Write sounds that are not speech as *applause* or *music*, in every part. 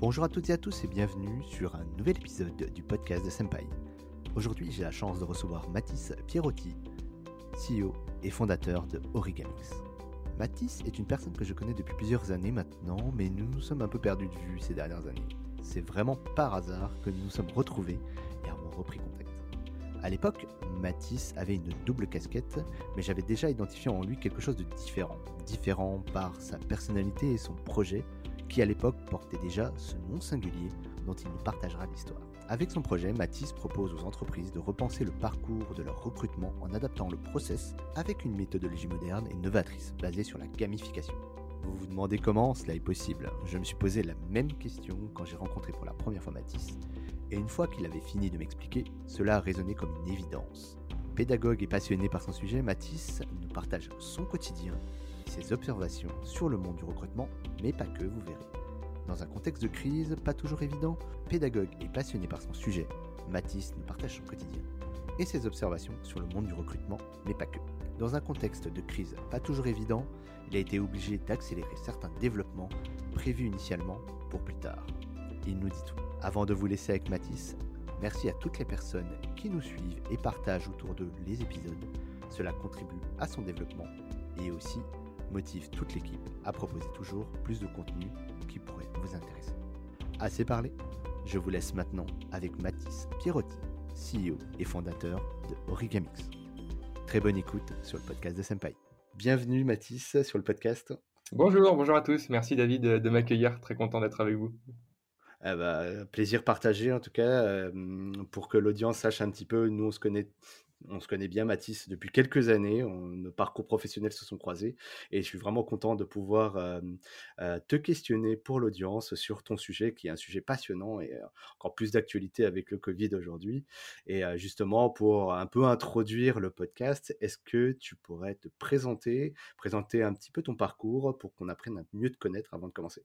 Bonjour à toutes et à tous et bienvenue sur un nouvel épisode du podcast de Senpai. Aujourd'hui, j'ai la chance de recevoir Mathis Pierotti, CEO et fondateur de Origamix. Mathis est une personne que je connais depuis plusieurs années maintenant, mais nous nous sommes un peu perdus de vue ces dernières années. C'est vraiment par hasard que nous nous sommes retrouvés et avons repris contact. À l'époque, Mathis avait une double casquette, mais j'avais déjà identifié en lui quelque chose de différent. Différent par sa personnalité et son projet, qui à l'époque portait déjà ce nom singulier dont il nous partagera l'histoire. Avec son projet, Matisse propose aux entreprises de repenser le parcours de leur recrutement en adaptant le process avec une méthodologie moderne et novatrice basée sur la gamification. Vous vous demandez comment cela est possible? Je me suis posé la même question quand j'ai rencontré pour la première fois Matisse, et une fois qu'il avait fini de m'expliquer, cela a résonné comme une évidence. Pédagogue et passionné par son sujet, Matisse nous partage son quotidien ses observations sur le monde du recrutement, mais pas que, vous verrez. Dans un contexte de crise pas toujours évident, pédagogue et passionné par son sujet, Mathis nous partage son quotidien et ses observations sur le monde du recrutement, mais pas que. Dans un contexte de crise pas toujours évident, il a été obligé d'accélérer certains développements prévus initialement pour plus tard. Il nous dit tout. Avant de vous laisser avec Mathis, merci à toutes les personnes qui nous suivent et partagent autour d'eux les épisodes. Cela contribue à son développement et aussi motive toute l'équipe à proposer toujours plus de contenu qui pourrait vous intéresser. Assez parlé, je vous laisse maintenant avec Mathis Pierotti, CEO et fondateur de Origamix. Très bonne écoute sur le podcast de Senpai. Bienvenue Mathis sur le podcast. Bonjour, bonjour à tous. Merci David de m'accueillir. Très content d'être avec vous. Eh ben, plaisir partagé en tout cas euh, pour que l'audience sache un petit peu. Nous on se connaît on se connaît bien, Mathis, depuis quelques années. nos parcours professionnels se sont croisés et je suis vraiment content de pouvoir te questionner pour l'audience sur ton sujet, qui est un sujet passionnant et encore plus d'actualité avec le Covid aujourd'hui. Et justement, pour un peu introduire le podcast, est-ce que tu pourrais te présenter, présenter un petit peu ton parcours pour qu'on apprenne à mieux te connaître avant de commencer?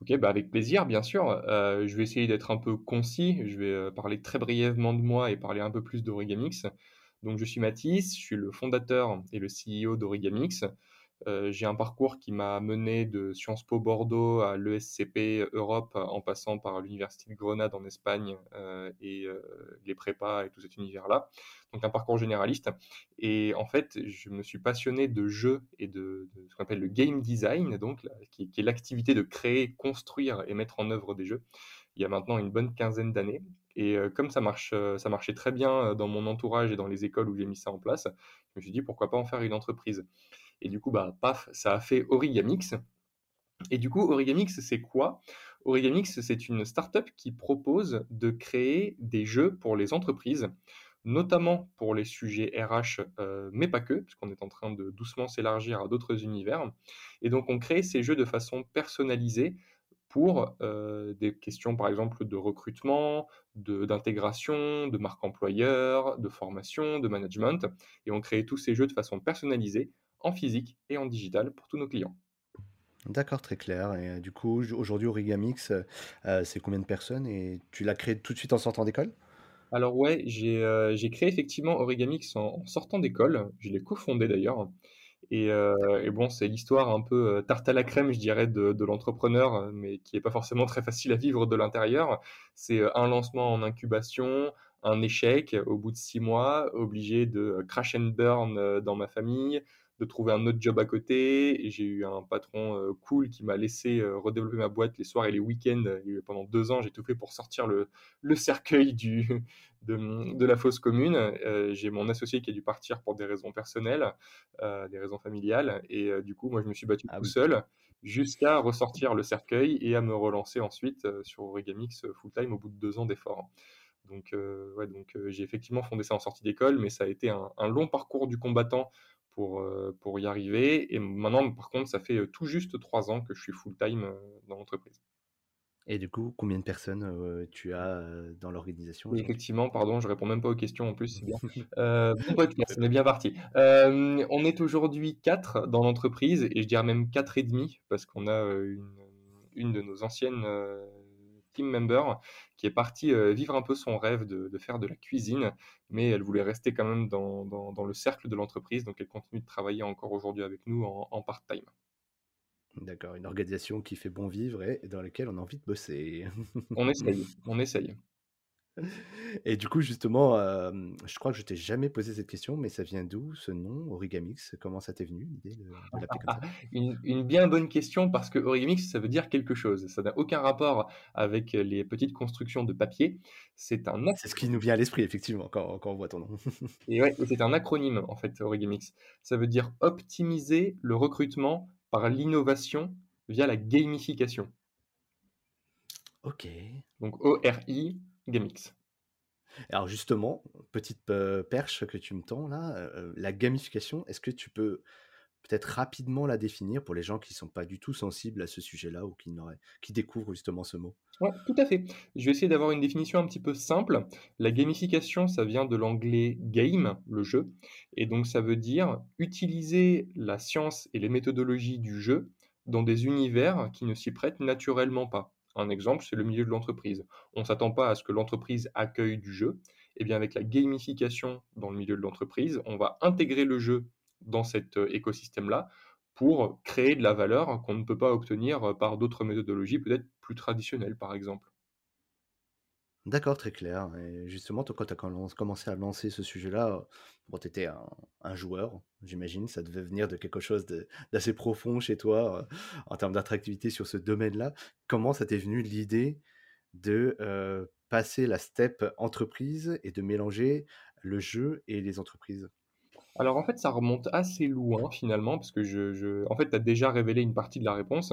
Ok, bah avec plaisir, bien sûr. Euh, je vais essayer d'être un peu concis. Je vais euh, parler très brièvement de moi et parler un peu plus d'Origamix. Donc, je suis Mathis, je suis le fondateur et le CEO d'Origamix. Euh, j'ai un parcours qui m'a mené de Sciences Po Bordeaux à l'ESCP Europe en passant par l'Université de Grenade en Espagne euh, et euh, les prépas et tout cet univers-là. Donc un parcours généraliste. Et en fait, je me suis passionné de jeux et de, ce qu'on appelle le game design, donc qui, qui est l'activité de créer, construire et mettre en œuvre des jeux. Il y a maintenant une bonne quinzaine d'années. Et comme ça marche, ça marchait très bien dans mon entourage et dans les écoles où j'ai mis ça en place, je me suis dit pourquoi pas en faire une entreprise. Et du coup, bah, paf, ça a fait Origamix. Et du coup, Origamix, c'est quoi? Origamix, c'est une startup qui propose de créer des jeux pour les entreprises, notamment pour les sujets RH, euh, mais pas que, puisqu'on est en train de doucement s'élargir à d'autres univers. Et donc, on crée ces jeux de façon personnalisée pour euh, des questions, par exemple, de recrutement, d'intégration, de, de marque employeur, de formation, de management. Et on crée tous ces jeux de façon personnalisée en physique et en digital pour tous nos clients. D'accord, très clair. Et euh, du coup, aujourd'hui, Origamix, euh, c'est combien de personnes Et tu l'as créé tout de suite en sortant d'école? Alors ouais, j'ai euh, créé effectivement Origamix en, sortant d'école. Je l'ai cofondé d'ailleurs. Et, bon, c'est l'histoire un peu tarte à la crème, je dirais, de, de l'entrepreneur, mais qui n'est pas forcément très facile à vivre de l'intérieur. C'est un lancement en incubation, un échec au bout de six mois, obligé de crash and burn dans ma famille, de trouver un autre job à côté. J'ai eu un patron euh, cool qui m'a laissé euh, redévelopper ma boîte les soirs et les week-ends. Et pendant deux ans, j'ai tout fait pour sortir le, le cercueil du, *laughs* de, de, la fosse commune. Euh, j'ai mon associé qui a dû partir pour des raisons personnelles, des raisons familiales. Et du coup, moi, je me suis battu ah tout seul jusqu'à ressortir le cercueil et à me relancer ensuite sur Origamix full-time au bout de deux ans d'efforts. Donc, ouais, donc j'ai effectivement fondé ça en sortie d'école, mais ça a été un, un long parcours du combattant pour, euh, pour y arriver. Et maintenant, par contre, ça fait euh, tout juste trois ans que je suis full-time euh, dans l'entreprise. Et du coup, combien de personnes tu as dans l'organisation Effectivement, pardon, je réponds même pas aux questions en plus, c'est bien. *laughs* euh, bon podcast, on est bien parti. on est aujourd'hui quatre dans l'entreprise et je dirais même quatre et demi parce qu'on a une, une, de nos anciennes member qui est partie euh, vivre un peu son rêve de, faire de la cuisine, mais elle voulait rester quand même dans, le cercle de l'entreprise, donc elle continue de travailler encore aujourd'hui avec nous en, part-time. D'accord, une organisation qui fait bon vivre et dans laquelle on a envie de bosser. On *laughs* essaye, on essaye. Et du coup, justement, hem, je crois que je t'ai jamais posé cette question, mais ça vient d'où ce nom Origamix? Comment ça t'est venu l'idée de de *laughs* l'appeler comme ça? Une une bien bonne question parce que Origamix, ça veut dire quelque chose. Ça n'a aucun rapport avec, les petites constructions de papier. C'est un C'est ce qui nous vient à l'esprit effectivement quand quand on voit ton nom. *laughs* et ouais, c'est un acronyme en fait, Origamix. Ça veut dire optimiser le recrutement par l'innovation via la gamification. OK. Donc O-R-I, Gamix. Alors justement, petite, perche que tu me tends là, la gamification, est-ce que tu peux peut-être rapidement la définir pour les gens qui sont pas du tout sensibles à ce sujet-là ou qui qui découvrent justement ce mot? Ouais, tout à fait. Je vais essayer d'avoir une définition un petit peu simple. La gamification, ça vient de l'anglais game, le jeu, et donc ça veut dire utiliser la science et les méthodologies du jeu dans des univers qui ne s'y prêtent naturellement pas. Un exemple, c'est le milieu de l'entreprise. On ne s'attend pas à ce que l'entreprise accueille du jeu. Et bien avec la gamification dans le milieu de l'entreprise, on va intégrer le jeu dans cet euh, écosystème-là pour créer de la valeur qu'on ne peut pas obtenir euh, par d'autres méthodologies peut-être plus traditionnelles, par exemple. D'accord, très clair et justement, toi, quand tu as commencé à lancer ce sujet-là, bon, tu étais un joueur, j'imagine, ça devait venir de quelque chose d'assez profond chez toi, en termes d'attractivité sur ce domaine-là. Comment ça t'est venu l'idée de, heu, passer la step entreprise et de mélanger le jeu et les entreprises? Alors en fait, ça remonte assez loin finalement, parce que je en fait, tu as déjà révélé une partie de la réponse.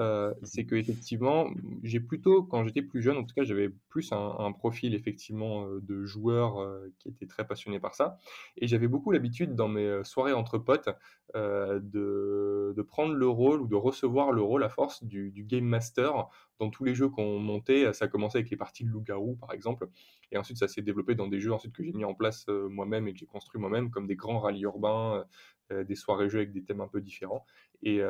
Heu, Mmh c'est qu'effectivement, j'ai plutôt quand j'étais plus jeune, en tout cas, j'avais plus un profil effectivement, heu, de joueur, heu, qui était très passionné par ça et j'avais beaucoup l'habitude dans mes, soirées entre potes, de prendre le rôle ou de recevoir le rôle à force du game master dans tous les jeux qu'on montait. Ça a commencé avec les parties de loup-garou, par exemple et ensuite ça s'est développé dans des jeux ensuite que j'ai mis en place, heu, moi-même et que j'ai construit moi-même, comme des grands rallyes urbains, heu, des soirées-jeux avec des thèmes un peu différents et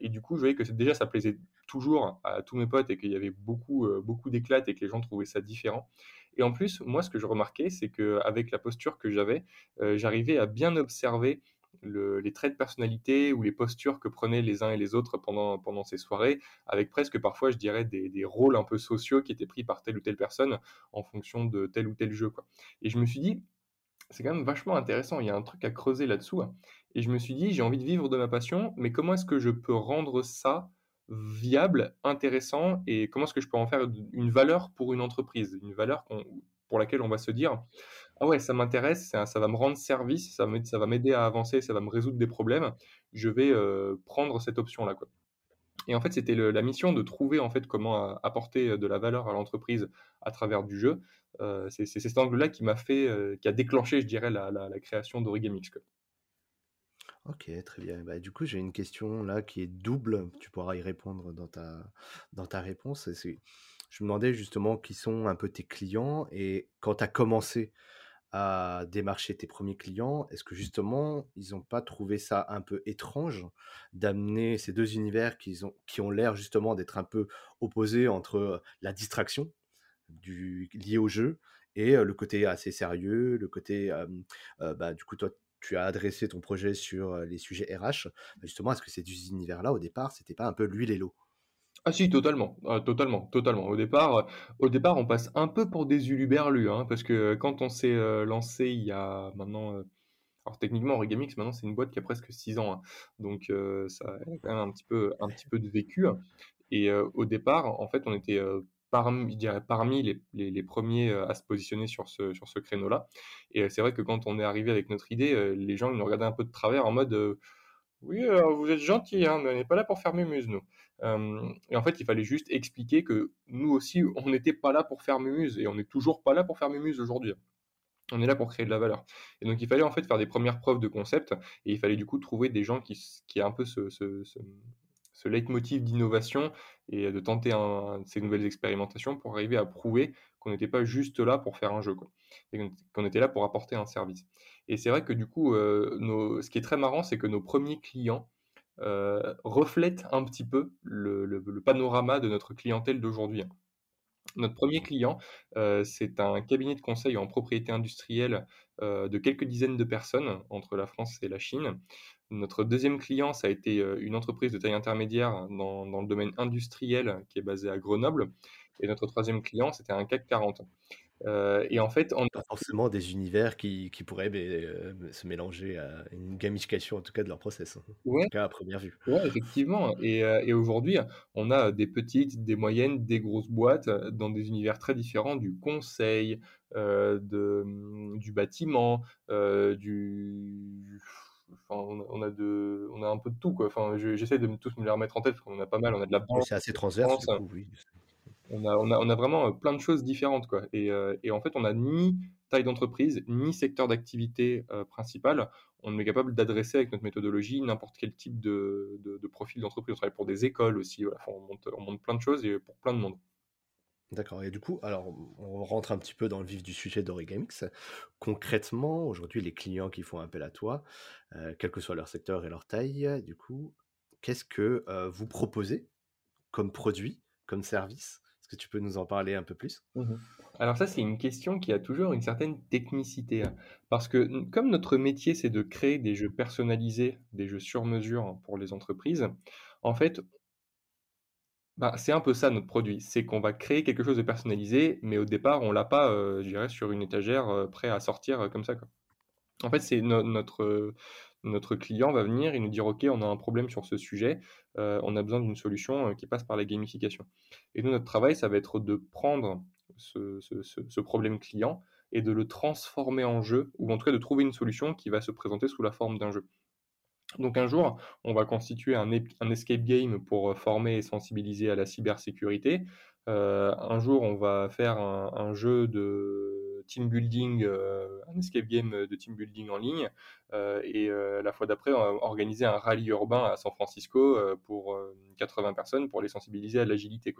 et du coup, je voyais que déjà ça plaisait toujours à tous mes potes et qu'il y avait beaucoup, beaucoup d'éclats et que les gens trouvaient ça différent et en plus, moi, ce que je remarquais, c'est qu'avec la posture que j'avais, j'arrivais à bien observer le les traits de personnalité ou les postures que prenaient les uns et les autres pendant pendant ces soirées, avec presque parfois, je dirais, des des rôles un peu sociaux qui étaient pris par telle ou telle personne en fonction de tel ou tel jeu, quoi et je me suis dit: «C'est quand même vachement intéressant, il y a un truc à creuser là-dessous» et je me suis dit: «J'ai envie de vivre de ma passion, mais comment est-ce que je peux rendre ça viable, intéressant et comment est-ce que je peux en faire une valeur pour une entreprise?» une valeur pour laquelle on va se dire: ah ouais, ça m'intéresse, ça va me rendre service, ça va m'aider à avancer, ça va me résoudre des problèmes. Je vais, heu, prendre cette option-là, et en fait, c'était la mission de trouver, en fait, comment a apporter, de la valeur à l'entreprise à travers du jeu. C'est cet angle-là qui m'a fait, qui a déclenché, je dirais, la création d'Origamix. OK, très bien. Bah, du coup, j'ai une question là qui est double, tu pourras y répondre dans ta dans ta réponse. Je me demandais justement qui sont un peu tes clients et quand tu as commencé à démarcher tes premiers clients, est-ce que justement ils ont pas trouvé ça un peu étrange d'amener ces 2 univers qui ont qui ont l'air justement d'être un peu opposés entre, la distraction du lié au jeu et le côté assez sérieux, le côté, bah, du coup toi tu as adressé ton projet sur, les sujets RH. Bah, justement, est-ce que ces 2 univers-là au départ, c'était pas un peu l'huile et l'eau? Ah si, totalement, ah totalement, totalement. Au départ, heu, au départ, on passe un peu pour des huluberlus, hein, parce que quand on s'est, heu, lancé il y a maintenant, heu alors techniquement Origamix maintenant c'est une boîte qui a presque 6 ans, hein, donc ça a quand même un petit peu un petit peu de vécu et heu, au départ, en fait, on était, parmi je parmi les 1 à se positionner sur ce sur ce créneau-là et c'est vrai que quand on est arrivé avec notre idée, les gens ils nous regardaient un peu de travers en mode, «Oui, vous êtes gentils, hein, mais on n'est pas là pour faire mumuse nous». Et en fait, il fallait juste expliquer que nous aussi, on n'était pas là pour faire mumuse et on n'est toujours pas là pour faire mumuse aujourd'hui. On est là pour créer de la valeur. Et donc il fallait en fait faire des premières preuves de concept et il fallait du coup trouver des gens qui qui aient un peu ce ce ce, leitmotiv d'innovation et de tenter ces nouvelles expérimentations pour arriver à prouver qu'on n'était pas juste là pour faire un jeu, et qu'on était là pour apporter un service. Et c'est vrai que du coup, nos ce qui est très marrant, c'est que nos premiers clients, heu, reflètent un petit peu le panorama de notre clientèle d'aujourd'hui. Notre premier client, heu, c'est un cabinet de conseil en propriété industrielle, heu, de quelques dizaines de personnes entre la France et la Chine. Notre deuxième client, ça a été, une entreprise de taille intermédiaire dans dans le domaine industriel qui est basée à Grenoble et notre troisième client, c'était un CAC 40. Et en fait, en Pas forcément des univers qui qui pourraient se mélanger à une gamification en tout cas de leur process, hein. En ouais, tout cas à première vue. ouais, effectivement et aujourd'hui, on a des petites, des moyennes, des grosses boîtes, dans des univers très différents, du conseil, de, mmh, du bâtiment, du enfin, on a on a de on a un peu de tout, quoi. Enfin, je j'essaie de tous me les remettre en tête parce qu'on en a pas mal. On a de la banque, c'est assez transverse coup, oui. On a on a on vraiment, heu, plein de choses différentes, quoi et et en fait, on a ni taille d'entreprise, ni secteur d'activité, heu, principal. On est capable d'adresser avec notre méthodologie n'importe quel type de profil d'entreprise. On travaille pour des écoles aussi, on monte on plein de choses et pour plein de monde. D'accord et du coup, alors on rentre un petit peu dans le vif du sujet d'Origamix. Concrètement, aujourd'hui, les clients qui font appel à toi, quel que soit leur secteur et leur taille, du coup, qu'est-ce que, vous proposez comme produit, comme service? Est-ce que tu peux nous en parler un peu plus? Mmh Alors ça, c'est une question qui a toujours une certaine technicité, hein, parce que, n comme notre métier, c'est de créer des jeux personnalisés, des jeux sur mesure pour les entreprises, en fait, Bah, c'est un peu ça notre produit. C'est qu'on va créer quelque chose de personnalisé, mais au départ, on l'a pas, heu, je dirais sur une étagère, heu, prêt à sortir, heu, comme ça. En fait, c'est no notre, notre client va venir et nous dire: «OK, on a un problème sur ce sujet, heu, on a besoin d'une solution, heu, qui passe par la gamification» et nous, notre travail, ça va être de prendre ce problème client et de le transformer en jeu ou en tout cas de trouver une solution qui va se présenter sous la forme d'un jeu. Donc un jour, on va constituer un escape game pour, heu, former et sensibiliser à la cybersécurité. Heu, un jour, on va faire un jeu de team building, heu, un escape game, de team building en ligne, heu et la fois d'après, on va organiser un rallye urbain à San Francisco, pour, heu, 80 personnes pour les sensibiliser à l'agilité.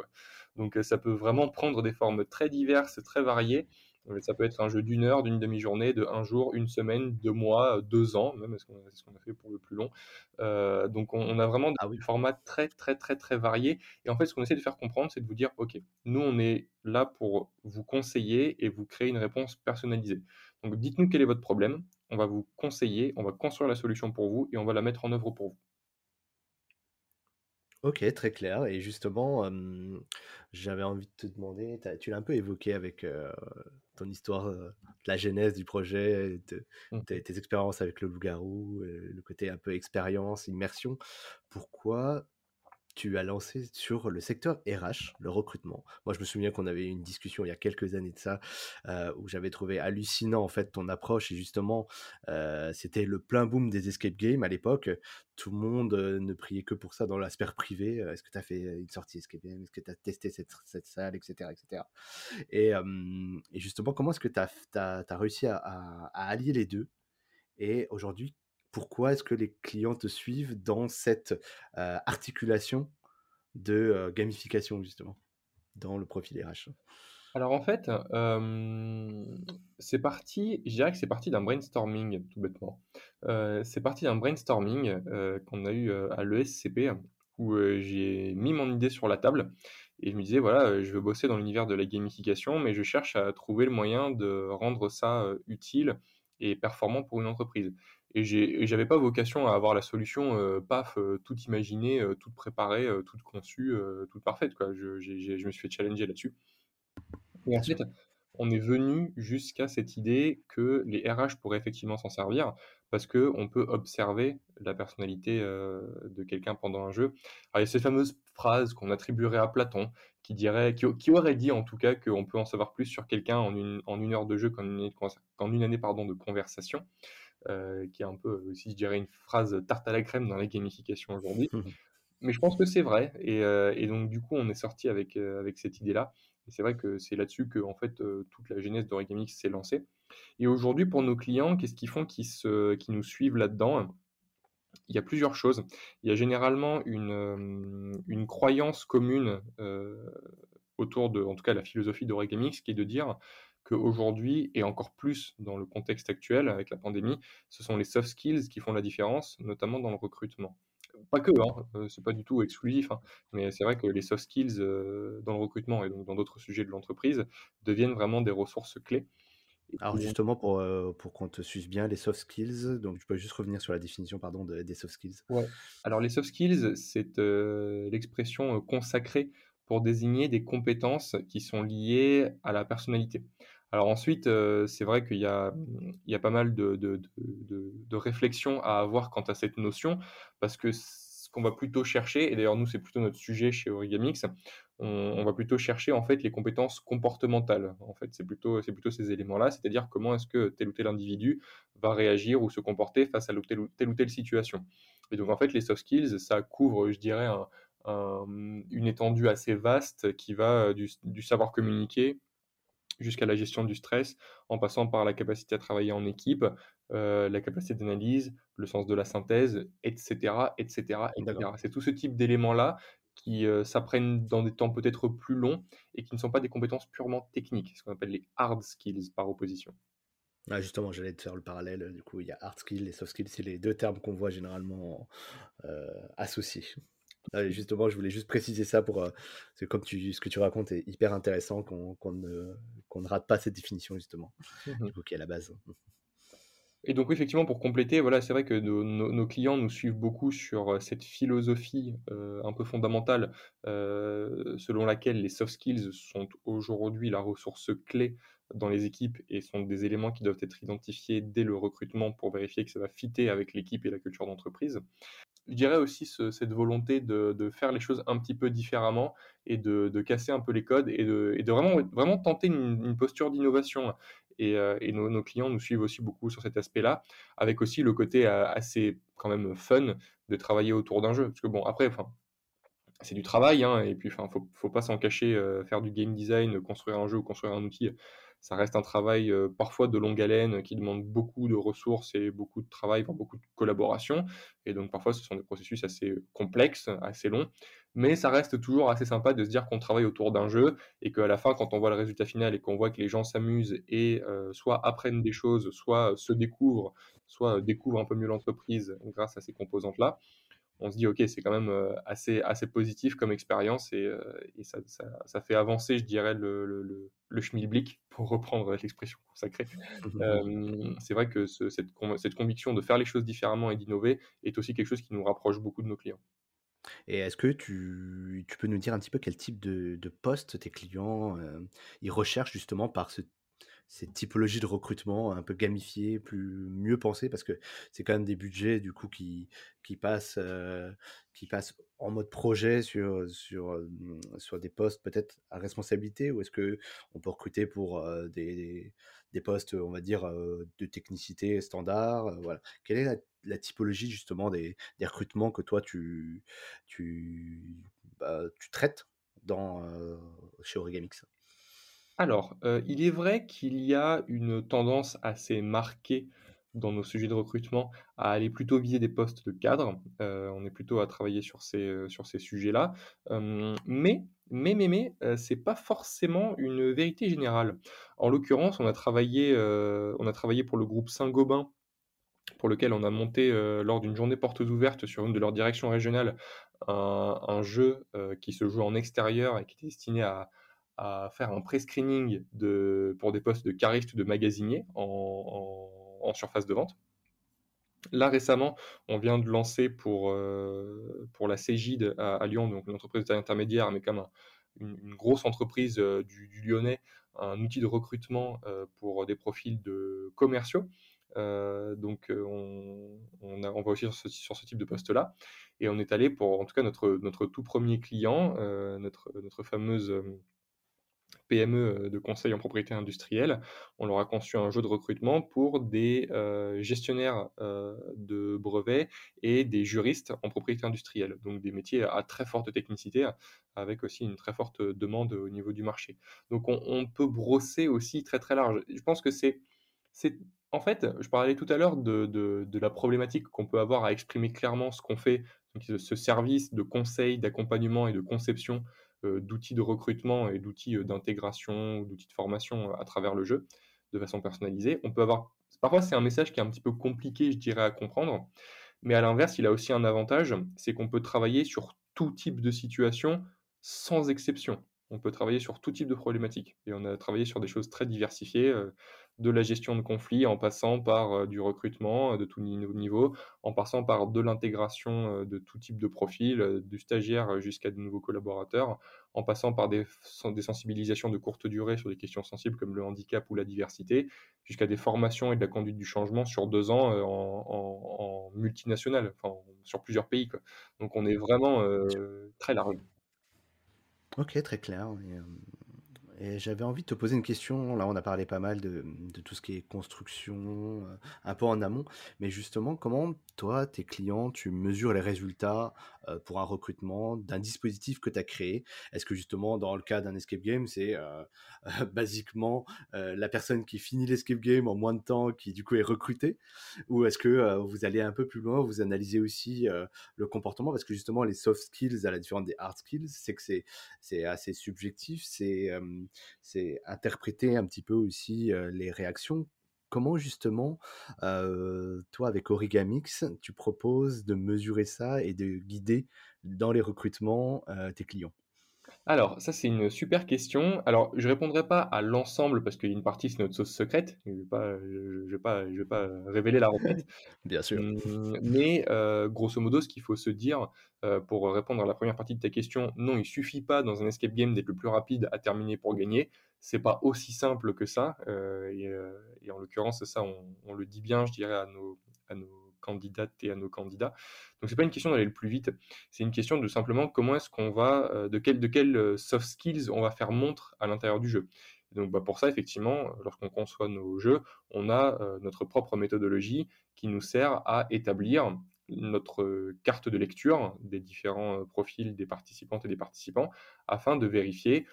Donc ça peut vraiment prendre des formes très diverses, très variées ça peut être un jeu d'une heure, d'une demi-journée, de un jour, une semaine, 2 mois, 2 ans même, c'est ce qu'on a fait pour le plus long. Heu, donc on on a vraiment Ah oui. formats très, très, très, très variés et en fait, ce qu'on essaie de faire comprendre, c'est de vous dire: «OK, nous, on est là pour vous conseiller et vous créer une réponse personnalisée. Donc dites-nous quel est votre problème, on va vous conseiller, on va construire la solution pour vous et on va la mettre en œuvre pour vous». OK, très clair et justement, j'avais envie de te demander, tu l'as un peu évoqué avec, ton histoire, de la genèse du projet, de Mmh. tes tes expériences avec le loup-garou, heu, le côté un peu expérience, immersion. Pourquoi tu as lancé sur le secteur RH, le recrutement. Moi, je me souviens qu'on avait eu une discussion il y a quelques années de ça, heu, où j'avais trouvé hallucinant, en fait, ton approche et justement, heu, c'était le plein boom des escape games à l'époque. Tout le monde, heu, ne priait que pour ça dans la sphère privée. Heu, est-ce que tu as fait une sortie escape game? Est-ce que tu as testé cette salle? Et cetera, et justement, comment est-ce que tu as réussi à à allier les 2 et aujourd'hui, pourquoi est-ce que les clients te suivent dans cette, articulation de, gamification justement, dans le profil RH? Alors en fait, c'est parti je dirais que c'est parti d'un brainstorming tout bêtement. C'est parti d'un brainstorming, qu'on a eu, à l'ESCP où, j'ai mis mon idée sur la table et je me disais: «Voilà, je veux bosser dans l'univers de la gamification, mais je cherche à trouver le moyen de rendre ça, utile et performant pour une entreprise» et j'avais pas vocation à avoir la solution, heu, paf, heu, toute imaginée, heu, toute préparée, heu, toute conçue, heu, toute parfaite quoi. Je me suis fait challenger là-dessus. Et en Bien fait, sûr. on est venu jusqu'à cette idée que les RH pourraient effectivement s'en servir parce qu'on peut observer la personnalité, heu, de quelqu'un pendant un jeu. Alors il y a cette fameuse phrase qu'on attribuerait à Platon qui dirait qui au qui aurait dit en tout cas qu'on peut en savoir plus sur quelqu'un en une en 1 heure de jeu qu'en une année une pardon, de conversation, heu, qui est un peu aussi, je dirais, une phrase tarte à la crème dans la gamification aujourd'hui. *laughs* Mais je pense que c'est vrai et et donc du coup, on est sorti avec, cette idée-là et c'est vrai que c'est là-dessus que en fait, toute la genèse d'Origamix s'est lancée et aujourd'hui, pour nos clients, qu'est-ce qu'ils font qui se qui nous suivent là-dedans? Il y a plusieurs choses. Il y a généralement une, une croyance commune, autour de en tout cas la philosophie d'Origamix qui est de dire qu'aujourd'hui et encore plus dans le contexte actuel avec la pandémie, ce sont les soft skills qui font la différence, notamment dans le recrutement pas que, hein, heu, c'est pas du tout exclusif, hein, mais c'est vrai que les soft skills, heu, dans le recrutement et donc dans d'autres sujets de l'entreprise, deviennent vraiment des ressources clés et Alors justement pour, heu, pour qu'on te suive bien, les soft skills, donc tu peux juste revenir sur la définition, pardon, de des soft skills? ouais. Alors les soft skills, c'est, l'expression, consacrée pour désigner des compétences qui sont liées à la personnalité. Alors ensuite, heu, c'est vrai qu'il y a, mmh, pas mal de de réflexions à avoir quant à cette notion parce que ce qu'on va plutôt chercher et d'ailleurs nous, c'est plutôt notre sujet chez Origamix, on va plutôt chercher en fait les compétences comportementales. En fait, c'est plutôt ces éléments-là, c'est-à-dire comment est-ce que tel ou tel individu va réagir ou se comporter face à le telle ou telle ou telle situation. Et donc en fait, les soft skills, ça couvre, je dirais un un, une étendue assez vaste qui va, du du savoir communiquer jusqu'à la gestion du stress, en passant par la capacité à travailler en équipe, heu, la capacité d'analyse, le sens de la synthèse et cetera et cetera et D'accord. cetera. C'est tout ce type d'éléments-là qui, heu, s'apprennent dans des temps peut-être plus longs et qui ne sont pas des compétences purement techniques, ce qu'on appelle les hard skills par opposition. Ah justement, j'allais te faire le parallèle, du coup, il y a hard skills et soft skills, c'est les 2 termes qu'on voit généralement, heu, associés. Justement, je voulais juste préciser ça pour, parce que comme tu ce que tu racontes est hyper intéressant qu'on qu'on ne qu'on ne rate pas cette définition justement, du coup qui est à la base. Et donc effectivement, pour compléter, voilà, c'est vrai que nos clients nous suivent beaucoup sur, heu, cette philosophie, heu, un peu fondamentale, selon laquelle les soft skills sont aujourd'hui la ressource clé dans les équipes et sont des éléments qui doivent être identifiés dès le recrutement pour vérifier que ça va fitter avec l'équipe et la culture d'entreprise. Je dirais aussi ce cette volonté de faire les choses un petit peu différemment et de casser un peu les codes et de vraiment tenter une posture d'innovation et heu et nos nos clients nous suivent aussi beaucoup sur cet aspect-là, avec aussi le côté, heu, assez quand même fun de travailler autour d'un jeu. Parce que bon après, c'est du travail, hein, et puis enfin, faut faut pas s'en cacher, heu, faire du game design, construire un jeu ou construire un outil, ça reste un travail, heu, parfois de longue haleine, qui demande beaucoup de ressources et beaucoup de travail, voire beaucoup de collaboration et donc parfois ce sont des processus assez, complexes, assez longs. Mais ça reste toujours assez sympa de se dire qu'on travaille autour d'un jeu et qu'à la fin, quand on voit le résultat final et qu'on voit que les gens s'amusent et heu, soit apprennent des choses, soit se découvrent, soit, découvrent un peu mieux l'entreprise grâce à ces composantes-là, on se dit: «OK, c'est quand même, heu, assez assez positif comme expérience» et et ça ça ça fait avancer, je dirais, le le le le schmilblick, pour reprendre l'expression consacrée. Hem, *laughs* c'est vrai que ce cette cette conviction de faire les choses différemment et d'innover est aussi quelque chose qui nous rapproche beaucoup de nos clients. Et est-ce que tu tu peux nous dire un petit peu quel type de de poste tes clients, ils recherchent justement par ce cette typologie de recrutement un peu gamifiée, plus mieux pensée? Parce que c'est quand même des budgets du coup qui qui passent, heu, qui passent en mode projet sur, sur, hem, sur des postes peut-être à responsabilité? Ou est-ce que on peut recruter pour, heu, des des postes, on va dire, heu, de technicité standard, voilà. Quelle est la typologie justement des des recrutements que toi tu tu, bah, tu traites dans, chez Origamix? Alors, heu, il est vrai qu'il y a une tendance assez marquée dans nos sujets de recrutement à aller plutôt viser des postes de cadre. Heu, on est plutôt à travailler sur ces, ces sujets-là. Mais mais mais mais, heu, c'est pas forcément une vérité générale. En l'occurrence, on a travaillé, pour le groupe Saint-Gobain, pour lequel on a monté, lors d'une journée portes ouvertes sur une de leurs directions régionales, un jeu, qui se joue en extérieur et qui est destiné à à faire un pré-screening pour des postes de caristes ou de magasiniers en surface de vente. Là, récemment, on vient de lancer pour, heu, pour la Cégide à Lyon, donc une entreprise de intermédiaire, mais comme un une grosse entreprise, heu, du Lyonnais, un outil de recrutement, heu, pour des profils de commerciaux. Donc, on on va aussi sur ce type de poste-là et on est allé pour, en tout cas, notre notre tout premier client, notre fameuse, PME, heu, de conseil en propriété industrielle. On leur a conçu un jeu de recrutement pour des, heu, gestionnaires, heu, de brevets et des juristes en propriété industrielle. Donc des métiers à très forte technicité, avec aussi une très forte, demande au niveau du marché. Donc on peut brosser aussi très, très large. Je pense que c'est en fait, je parlais tout à l'heure de de de la problématique qu'on peut avoir à exprimer clairement ce qu'on fait, donc ce ce service de conseil, d'accompagnement et de conception d'outils de recrutement et d'outils, heu, d'intégration ou d'outils de formation, heu, à travers le jeu, de façon personnalisée. On peut avoir parfois c'est un message qui est un petit peu compliqué, je dirais, à comprendre, Mais à l'inverse, il a aussi un avantage, c'est qu'on peut travailler sur tout type de situation sans exception. On peut travailler sur tout type de problématiques et on a travaillé sur des choses très diversifiées, heu, de la gestion de conflits en passant par, heu, du recrutement, heu, de tout niveau, en passant par de l'intégration, de tout type de profil, du stagiaire, jusqu'à de nouveaux collaborateurs, en passant par des des sensibilisations de courte durée sur des questions sensibles comme le handicap ou la diversité, jusqu'à des formations et de la conduite du changement sur 2 ans, en en en multinational, enfin, sur plusieurs pays, quoi. Donc on est vraiment, très large. OK, très clair hem et j'avais envie de te poser une question. Là, on a parlé pas mal de, tout ce qui est construction, euh, un peu en amont. Mais justement, comment toi, tes clients, tu mesures les résultats euh, pour un recrutement d'un dispositif que tu as créé? Est-ce que justement, dans le cas d'un escape game, c'est euh, *laughs* basiquement la personne qui finit l'escape game en moins de temps qui du coup est recrutée? Ou est-ce que vous allez un peu plus loin, vous analysez aussi le comportement? Parce que justement, les soft skills, à la différence des hard skills, c'est que c'est assez subjectif, c'est c'est interpréter un petit peu aussi les réactions. Comment justement, toi avec Origamix, tu proposes de mesurer ça et de guider dans les recrutements tes clients? Alors, ça, c'est une super question. Alors, je répondrai pas à l'ensemble parce qu'il y a une partie, c'est notre sauce secrète. Je vais pas, je, vais pas, je vais pas révéler la recette. *laughs* Bien sûr. Mmh, mais euh, grosso modo, ce qu'il faut se dire euh, pour répondre à la première partie de ta question, non, il suffit pas dans un escape game d'être le plus rapide à terminer pour gagner. C'est pas aussi simple que ça. Euh, et, en l'occurrence, ça, on, on, le dit bien, je dirais, à nos, à nos candidates et à nos candidats. Donc c'est pas une question d'aller le plus vite, c'est une question de simplement comment est-ce qu'on va, euh, de quel de euh, soft skills on va faire montre à l'intérieur du jeu. donc bah, pour ça, effectivement, lorsqu'on conçoit nos jeux, on a euh, notre propre méthodologie qui nous sert à établir notre carte de lecture des différents profils des participantes et des participants afin de vérifier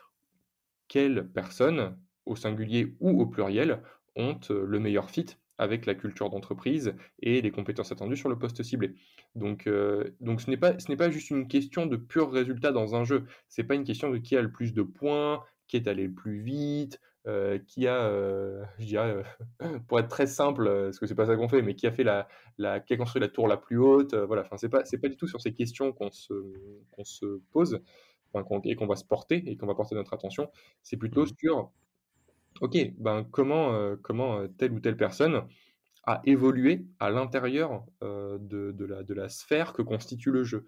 quelles personnes, au singulier ou au pluriel, ont le meilleur fit avec la culture d'entreprise et les compétences attendues sur le poste ciblé. Donc, euh, donc ce n'est pas, ce n'est pas juste une question de pur résultat dans un jeu. C'est pas une question de qui a le plus de points, qui est allé le plus vite, euh, qui a, euh, je dirais, *laughs* pour être très simple, parce que c'est pas ça qu'on fait, mais qui a fait la, la, qui a construit la tour la plus haute. voilà. Enfin, c'est pas, c'est pas du tout sur ces questions qu'on se, qu'on se pose. Enfin, et qu'on va se porter et qu'on va porter notre attention, c'est plutôt mmh sur OK, ben comment, euh, comment, euh, telle ou telle personne a évolué à l'intérieur, euh, de la de la sphère que constitue le jeu?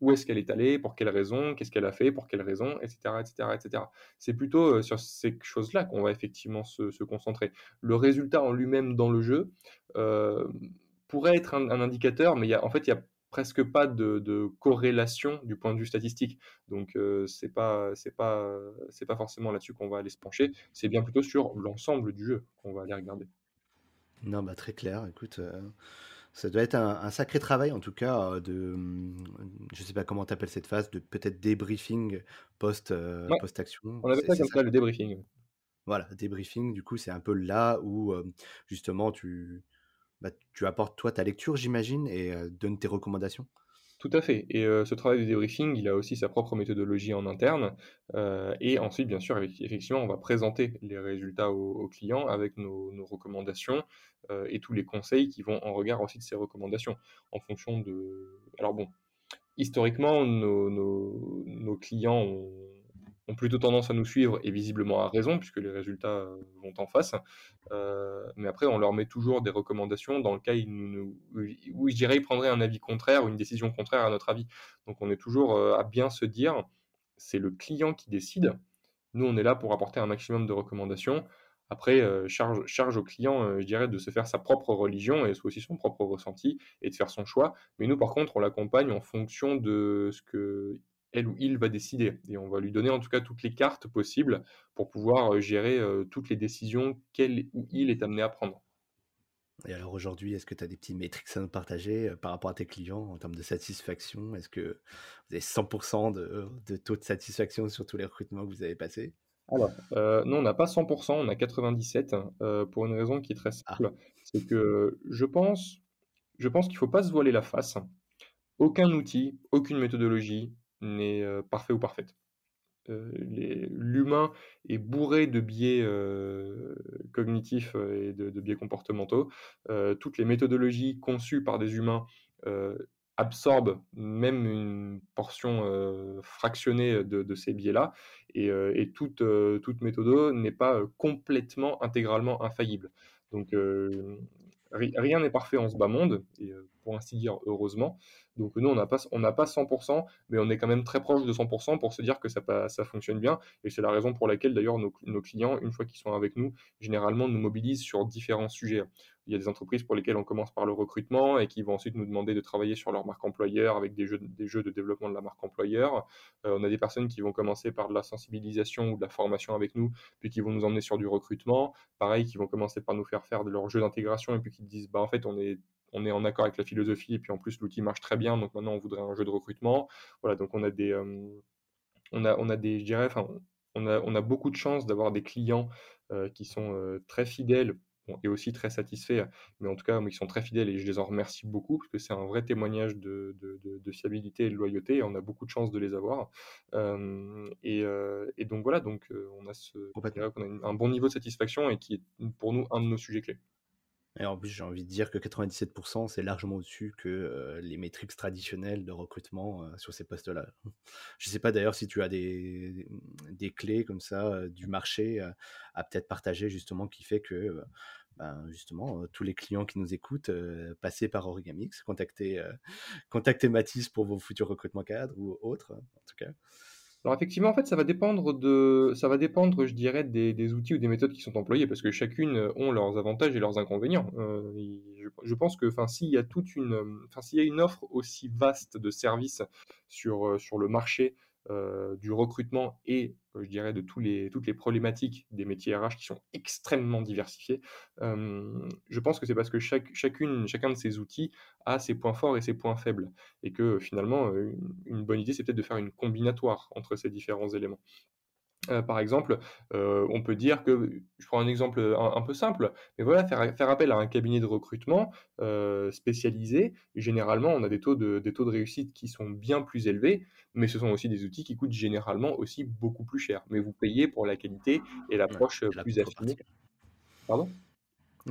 où est-ce qu'elle est allée? Pour quelles raisons? Qu'est-ce qu'elle a fait? Pour quelles raisons? Et cetera, et cetera, et cetera. C'est plutôt, sur ces choses-là qu'on va effectivement se concentrer. Le résultat en lui-même dans le jeu, pourrait être un indicateur, mais y a en fait, il y a presque pas de, corrélation du point de vue statistique. Donc euh, c'est pas c'est pas c'est pas forcément là-dessus qu'on va aller se pencher. C'est bien plutôt sur l'ensemble du jeu qu'on va aller regarder. Non, bah très clair. Écoute, euh, ça doit être un, sacré travail en tout cas euh, de, je sais pas comment tu appelles cette phase de peut-être débriefing post post action. On appelle ça comme ça le débriefing. Voilà, débriefing. Du coup, c'est un peu là où justement tu bah, tu apportes toi ta lecture, j'imagine, et euh, donnes tes recommandations? Tout à fait. Et ce travail de débriefing, il a aussi sa propre méthodologie en interne. Et ensuite, bien sûr, effectivement, on va présenter les résultats aux, clients avec nos, recommandations et tous les conseils qui vont en regard aussi de ces recommandations. En fonction de. Alors bon, historiquement, nos, nos clients ont ont plutôt tendance à nous suivre et visiblement à raison puisque les résultats euh, vont en face. Euh, mais après, on leur met toujours des recommandations dans le cas où, je dirais ils prendraient un avis contraire ou une décision contraire à notre avis. Donc on est toujours euh, à bien se dire, c'est le client qui décide. Nous, on est là pour apporter un maximum de recommandations. Après, charge, charge au client, je dirais, de se faire sa propre religion et aussi son propre ressenti et de faire son choix. Mais nous, par contre, on l'accompagne en fonction de ce que elle ou il va décider. Et on va lui donner en tout cas toutes les cartes possibles pour pouvoir euh, gérer euh, toutes les décisions qu'elle ou il est amené à prendre. Et alors aujourd'hui, est-ce que tu as des petits métriques à nous partager euh, par rapport à tes clients en termes de satisfaction? Est-ce que vous avez 100% de, taux de satisfaction sur tous les recrutements que vous avez passés? Alors, non, on n'a pas 100%, on a 97, pour une raison qui est très ah. simple. C'est que je pense, je pense qu'il ne faut pas se voiler la face. Aucun outil, aucune méthodologie, n'est parfait ou parfaite. L'humain est bourré de biais cognitifs et de, biais comportementaux. toutes les méthodologies conçues par des humains absorbe même une portion fractionnée de, ces biais-là, et, toute, méthode n'est pas complètement intégralement infaillible. Donc rien n'est parfait en ce bas monde, pour ainsi dire heureusement. Donc nous, on n'a pas, pas 100%, mais on est quand même très proche de 100% pour se dire que ça, ça fonctionne bien. Et c'est la raison pour laquelle d'ailleurs nos, nos, clients, une fois qu'ils sont avec nous, généralement nous mobilisent sur différents sujets. Il y a des entreprises pour lesquelles on commence par le recrutement et qui vont ensuite nous demander de travailler sur leur marque employeur avec des jeux, des jeux de développement de la marque employeur. Euh, on a des personnes qui vont commencer par de la sensibilisation ou de la formation avec nous, puis qui vont nous emmener sur du recrutement. Pareil, qui vont commencer par nous faire faire de leur jeu d'intégration et puis qui disent, bah, en fait, on est on est en accord avec la philosophie et puis en plus l'outil marche très bien, donc maintenant on voudrait un jeu de recrutement. Voilà, donc on a des, euh, on a, on a des, je dirais, enfin, on a, on a beaucoup de chance d'avoir des clients euh, qui sont euh, très fidèles et aussi très satisfaits, mais en tout cas, ils sont très fidèles et je les en remercie beaucoup parce que c'est un vrai témoignage de, de, de, fiabilité et de loyauté et on a beaucoup de chance de les avoir. et, et, donc voilà, donc on a, ce, on a un bon niveau de satisfaction et qui est pour nous un de nos sujets clés. Et en plus, j'ai envie de dire que 97%, c'est largement au-dessus que les métriques traditionnelles de recrutement sur ces postes-là. *laughs* Je ne sais pas d'ailleurs si tu as des, des clés comme ça du marché à peut-être partager justement qui fait que ben, justement tous les clients qui nous écoutent, passez par Origamix, contactez, *laughs* contactez Mathis pour vos futurs recrutements cadres ou autres en tout cas. Alors effectivement, en fait, ça va dépendre je dirais, des, outils ou des méthodes qui sont employées, parce que chacune euh, ont leurs avantages et leurs inconvénients. Euh, je, pense que, enfin, s'il y a toute une, enfin, s'il y a une offre aussi vaste de services sur, euh, sur le marché euh, du recrutement et, euh, je dirais, de toutes les problématiques des métiers RH qui sont extrêmement diversifiés. Euh, je pense que c'est parce que chacune, chacun de ces outils a ses points forts et ses points faibles, et que finalement, une bonne idée, c'est peut-être de faire une combinatoire entre ces différents éléments. Euh, par exemple, euh, on peut dire que, je prends un exemple un, peu simple, mais voilà, faire, faire, appel à un cabinet de recrutement euh, spécialisé, généralement, on a des taux, de, des taux de réussite qui sont bien plus élevés, mais ce sont aussi des outils qui coûtent généralement aussi beaucoup plus cher. Mais vous payez pour la qualité et l'approche plus affinée. Pardon?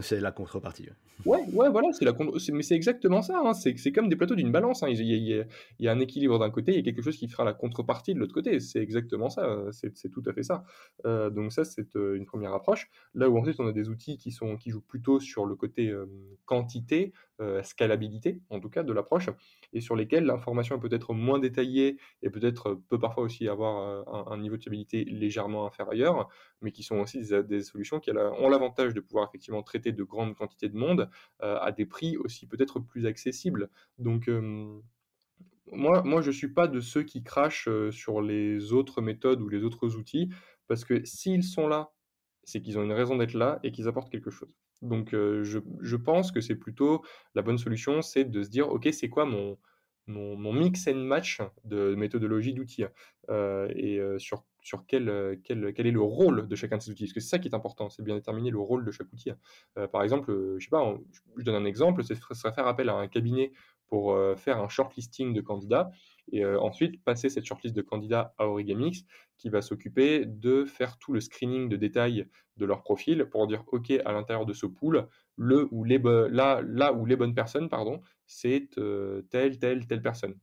C'est la contrepartie. Ouais, ouais, voilà, c'est la mais c'est exactement ça. Hein. C'est, comme des plateaux d'une balance. Hein. Il, y a, un équilibre d'un côté, il y a quelque chose qui fera la contrepartie de l'autre côté. C'est exactement ça. C'est, tout à fait ça. Euh, donc ça, c'est euh, une première approche. Là où ensuite on a des outils qui sont qui jouent plutôt sur le côté euh, quantité, scalabilité, en tout cas de l'approche, et sur lesquels l'information est peut-être moins détaillée et peut-être peut parfois aussi avoir un, niveau de stabilité légèrement inférieur, mais qui sont aussi des, solutions qui ont l'avantage de pouvoir effectivement traiter de grandes quantités de monde euh, à des prix aussi peut-être plus accessibles. Donc moi, moi, je ne suis pas de ceux qui crachent sur les autres méthodes ou les autres outils, parce que s'ils sont là, c'est qu'ils ont une raison d'être là et qu'ils apportent quelque chose. Donc je, pense que c'est plutôt la bonne solution, c'est de se dire, OK, c'est quoi mon, mix and match de méthodologie d'outils et sur sur quel, quel, quel, est le rôle de chacun de ces outils. Parce que c'est ça qui est important, c'est bien déterminer le rôle de chaque outil. Euh, par exemple, je sais pas, je donne un exemple, ce serait faire appel à un cabinet pour euh, faire un shortlisting de candidats et euh, ensuite passer cette shortlist de candidats à Origamix qui va s'occuper de faire tout le screening de détails de leur profil pour dire OK à l'intérieur de ce pool, là, là où les bonnes personnes, pardon, c'est telle, telle, telle personne.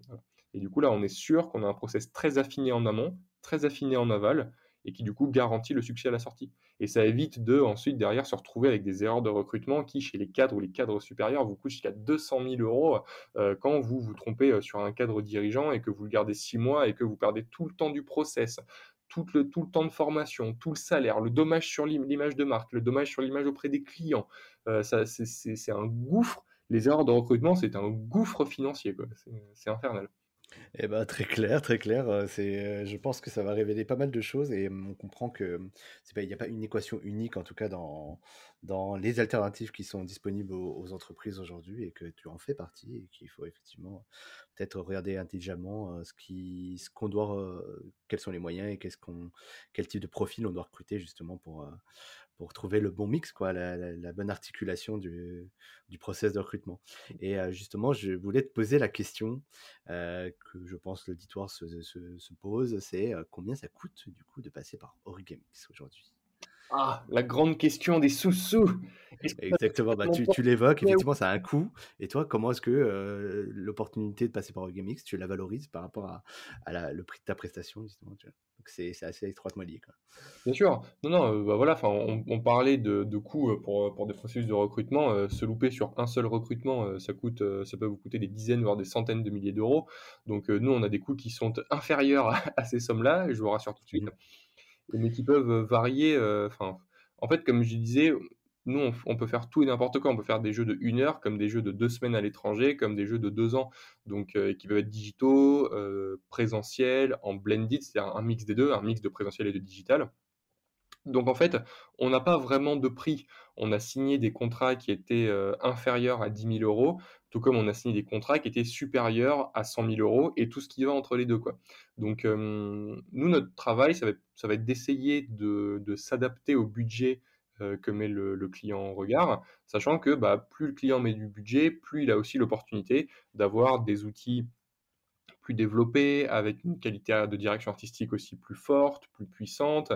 Et du coup, là, on est sûr qu'on a un process très affiné en amont, très affiné en aval, et qui du coup garantit le succès à la sortie. Et ça évite de ensuite derrière se retrouver avec des erreurs de recrutement qui, chez les cadres ou les cadres supérieurs, vous coûtent jusqu'à 200 000 euros euh, quand vous vous trompez euh, sur un cadre dirigeant et que vous le gardez six mois et que vous perdez tout le temps du process, tout le, tout le temps de formation, tout le salaire, le dommage sur l'image de marque, le dommage sur l'image auprès des clients. Euh, c'est un gouffre. Les erreurs de recrutement, c'est un gouffre financier. C'est infernal. Eh ben, très clair, très clair. C'est, je pense que ça va révéler pas mal de choses et on comprend que c'est pas, il n'y a pas une équation unique en tout cas dans, dans les alternatives qui sont disponibles aux, entreprises aujourd'hui et que tu en fais partie et qu'il faut effectivement peut-être regarder intelligemment ce qui, ce qu'on doit, quels sont les moyens et qu'est-ce qu'on, quel type de profil on doit recruter justement pour pour trouver le bon mix, quoi, la, bonne articulation du, du, process de recrutement. Et justement, je voulais te poser la question que je pense l'auditoire se, se, se, pose, c'est combien ça coûte du coup de passer par Origamix aujourd'hui? Ah, la grande question des sous-sous. Exactement, bah, tu, tu l'évoques, effectivement, ça a un coût. Et toi, comment est-ce que euh, l'opportunité de passer par Gamix, tu la valorises par rapport à, à le prix de ta prestation, justement Donc c'est assez étroitement lié. Quoi. Bien sûr. Non, non, euh, bah voilà, on, on parlait de, de coûts euh, pour, pour des processus de recrutement. se louper sur un seul recrutement, ça, coûte, ça peut vous coûter des dizaines, voire des centaines de milliers d'euros. Donc nous, on a des coûts qui sont inférieurs à, ces sommes-là, je vous rassure tout de suite. Mmh mais qui peuvent varier. Enfin, en fait, comme je disais, nous, on, peut faire tout et n'importe quoi. On peut faire des jeux de une heure, comme des jeux de deux semaines à l'étranger, comme des jeux de deux ans, donc qui peuvent être digitaux, présentiels, en blended, c'est-à-dire un mix des deux, un mix de présentiel et de digital. Donc en fait, on n'a pas vraiment de prix. On a signé des contrats qui étaient inférieurs à 10 000 euros, tout comme on a signé des contrats qui étaient supérieurs à 100 000 euros et tout ce qui va entre les deux. Quoi. Donc nous, notre travail, ça va être, d'essayer de, s'adapter au budget que met le, client en regard, sachant que bah, plus le client met du budget, plus il a aussi l'opportunité d'avoir des outils plus avec une qualité de direction artistique aussi plus forte, plus puissante,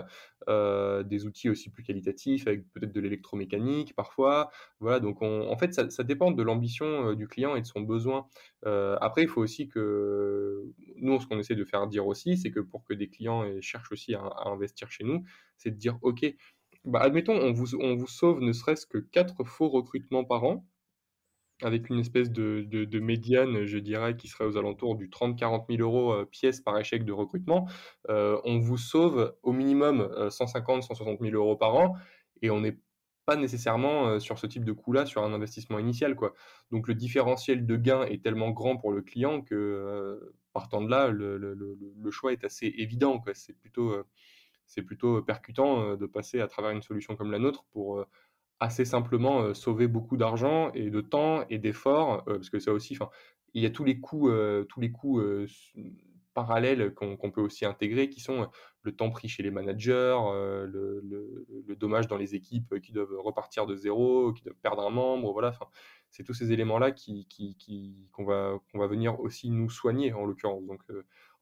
euh, des outils aussi plus qualitatifs, avec peut-être de l'électromécanique parfois. Voilà, donc en fait, ça, dépend de l'ambition euh, du client et de son besoin. Euh, après, il faut aussi que nous, ce qu'on essaie de faire dire aussi, c'est que pour que des clients cherchent aussi à, investir chez nous, c'est de dire, OK, bah, admettons, on vous, on vous sauve ne serait-ce que quatre faux recrutements par an avec une espèce de médiane, je dirais, qui serait aux alentours du 30-40 000 euros euh, pièce par échec de recrutement, euh, on vous sauve au minimum 150-160 000 euros par an et on n'est pas nécessairement euh, sur ce type de coût-là sur un investissement initial. Quoi. Donc le différentiel de gain est tellement grand pour le client que partant de là, le, choix est assez évident. C'est plutôt, c'est plutôt percutant de passer à travers une solution comme la nôtre pour assez simplement sauver beaucoup d'argent et de temps et d'efforts, parce que ça aussi, il y a tous les coûts, tous les coûts parallèles qu'on peut aussi intégrer, qui sont le temps pris chez les managers, le, dommage dans les équipes qui doivent repartir de zéro, qui doivent perdre un membre, voilà. C'est tous ces éléments-là qui, qui, qui, qu'on va, qu'on va venir aussi nous soigner en l'occurrence. Donc,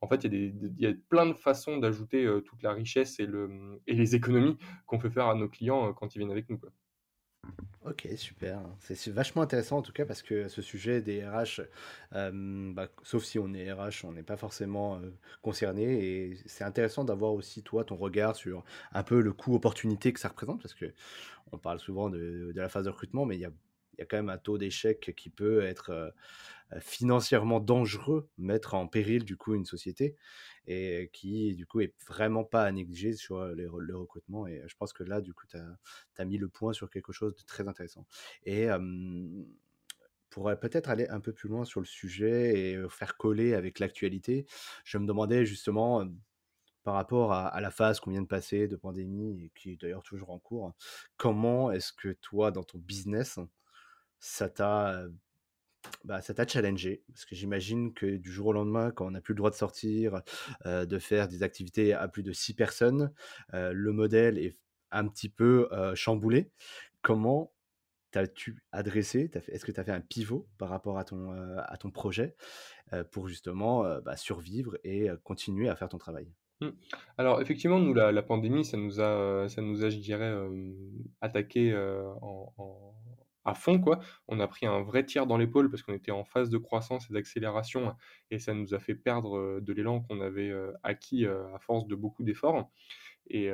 en fait, il y, a plein de façons d'ajouter toute la richesse et, le, et les économies qu'on fait faire à nos clients quand ils viennent avec nous. Ok, super. C'est vachement intéressant en tout cas parce que ce sujet des RH, euh, bah, sauf si on est RH, on n'est pas forcément euh, concerné et c'est intéressant d'avoir aussi toi ton regard sur un peu le coût opportunité que ça représente parce que on parle souvent de, la phase de recrutement, mais il y a il y a quand même un taux d'échec qui peut être euh, financièrement dangereux, mettre en péril du coup une société et qui du coup est vraiment pas à négliger sur les, le recrutement. Et je pense que là, du coup, tu as, mis le point sur quelque chose de très intéressant. Et pour peut-être aller un peu plus loin sur le sujet et faire coller avec l'actualité, je me demandais justement par rapport à, la phase qu'on vient de passer de pandémie et qui est d'ailleurs toujours en cours, comment est-ce que toi, dans ton business, ça t'a bah, ça t'a challengé parce que j'imagine que du jour au lendemain, quand on n'a plus le droit de sortir, de faire des activités à plus de six personnes, le modèle est un petit peu chamboulé. Comment t'as-tu adressé Est-ce que tu as fait un pivot par rapport à ton, à ton projet pour justement bah, survivre et continuer à faire ton travail? Mmh. Alors effectivement, nous, la, pandémie, ça nous a, ça nous a je dirais, attaqué en à fond, quoi. On a pris un vrai tir dans l'épaule parce qu'on était en phase de croissance et d'accélération et ça nous a fait perdre de l'élan qu'on avait acquis à force de beaucoup d'efforts. Et,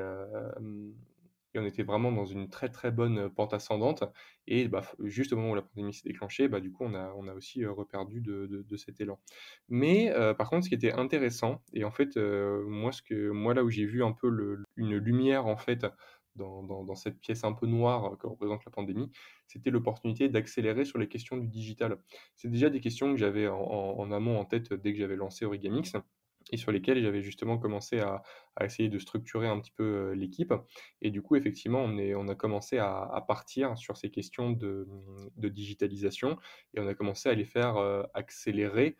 on était vraiment dans une très très bonne pente ascendante. Et bah, juste au moment où la pandémie s'est déclenchée, bah, du coup, on a, on a aussi reperdu de, de, cet élan. Mais par contre, ce qui était intéressant, et en fait, moi, ce que, moi là où j'ai vu un peu le, une lumière en fait dans, cette pièce un peu noire que représente la pandémie, c'était l'opportunité d'accélérer sur les questions du digital. C'est déjà des questions que j'avais en, amont en tête dès que j'avais lancé Origamix et sur lesquelles j'avais justement commencé à, essayer de structurer un petit peu euh, l'équipe. Et du coup, effectivement, on a commencé à, partir sur ces questions de, digitalisation et on a commencé à les faire euh, accélérer.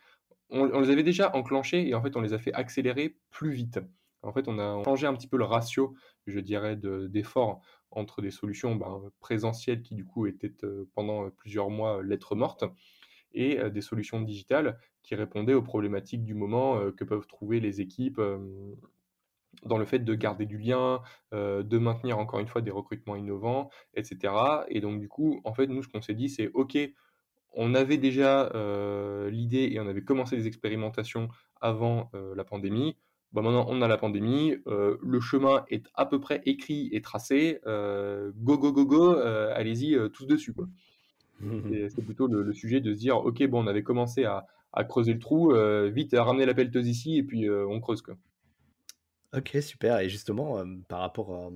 On, on, les avait déjà enclenchés et en fait, on les a fait accélérer plus vite. En fait, on a changé un petit peu le ratio, je dirais, d'efforts entre des solutions ben, présentielles qui, du coup, étaient euh, pendant plusieurs mois lettres mortes et euh, des solutions digitales qui répondaient aux problématiques du moment euh, que peuvent trouver les équipes dans le fait de garder du lien, euh, de maintenir encore une fois des recrutements innovants, etc. Et donc du coup, en fait, nous, ce qu'on s'est dit, c'est OK, on avait déjà euh, l'idée et on avait commencé des expérimentations avant euh, la pandémie. Bon, maintenant, on a la pandémie, le chemin est à peu près écrit et tracé. go, go, go, go, allez-y tous dessus. Quoi. *laughs* c'est plutôt le, sujet de se dire, OK, bon, on avait commencé à, à creuser le trou, vite, ramener la pelleteuse ici et puis on creuse. Quoi. Ok, super. Et justement, par rapport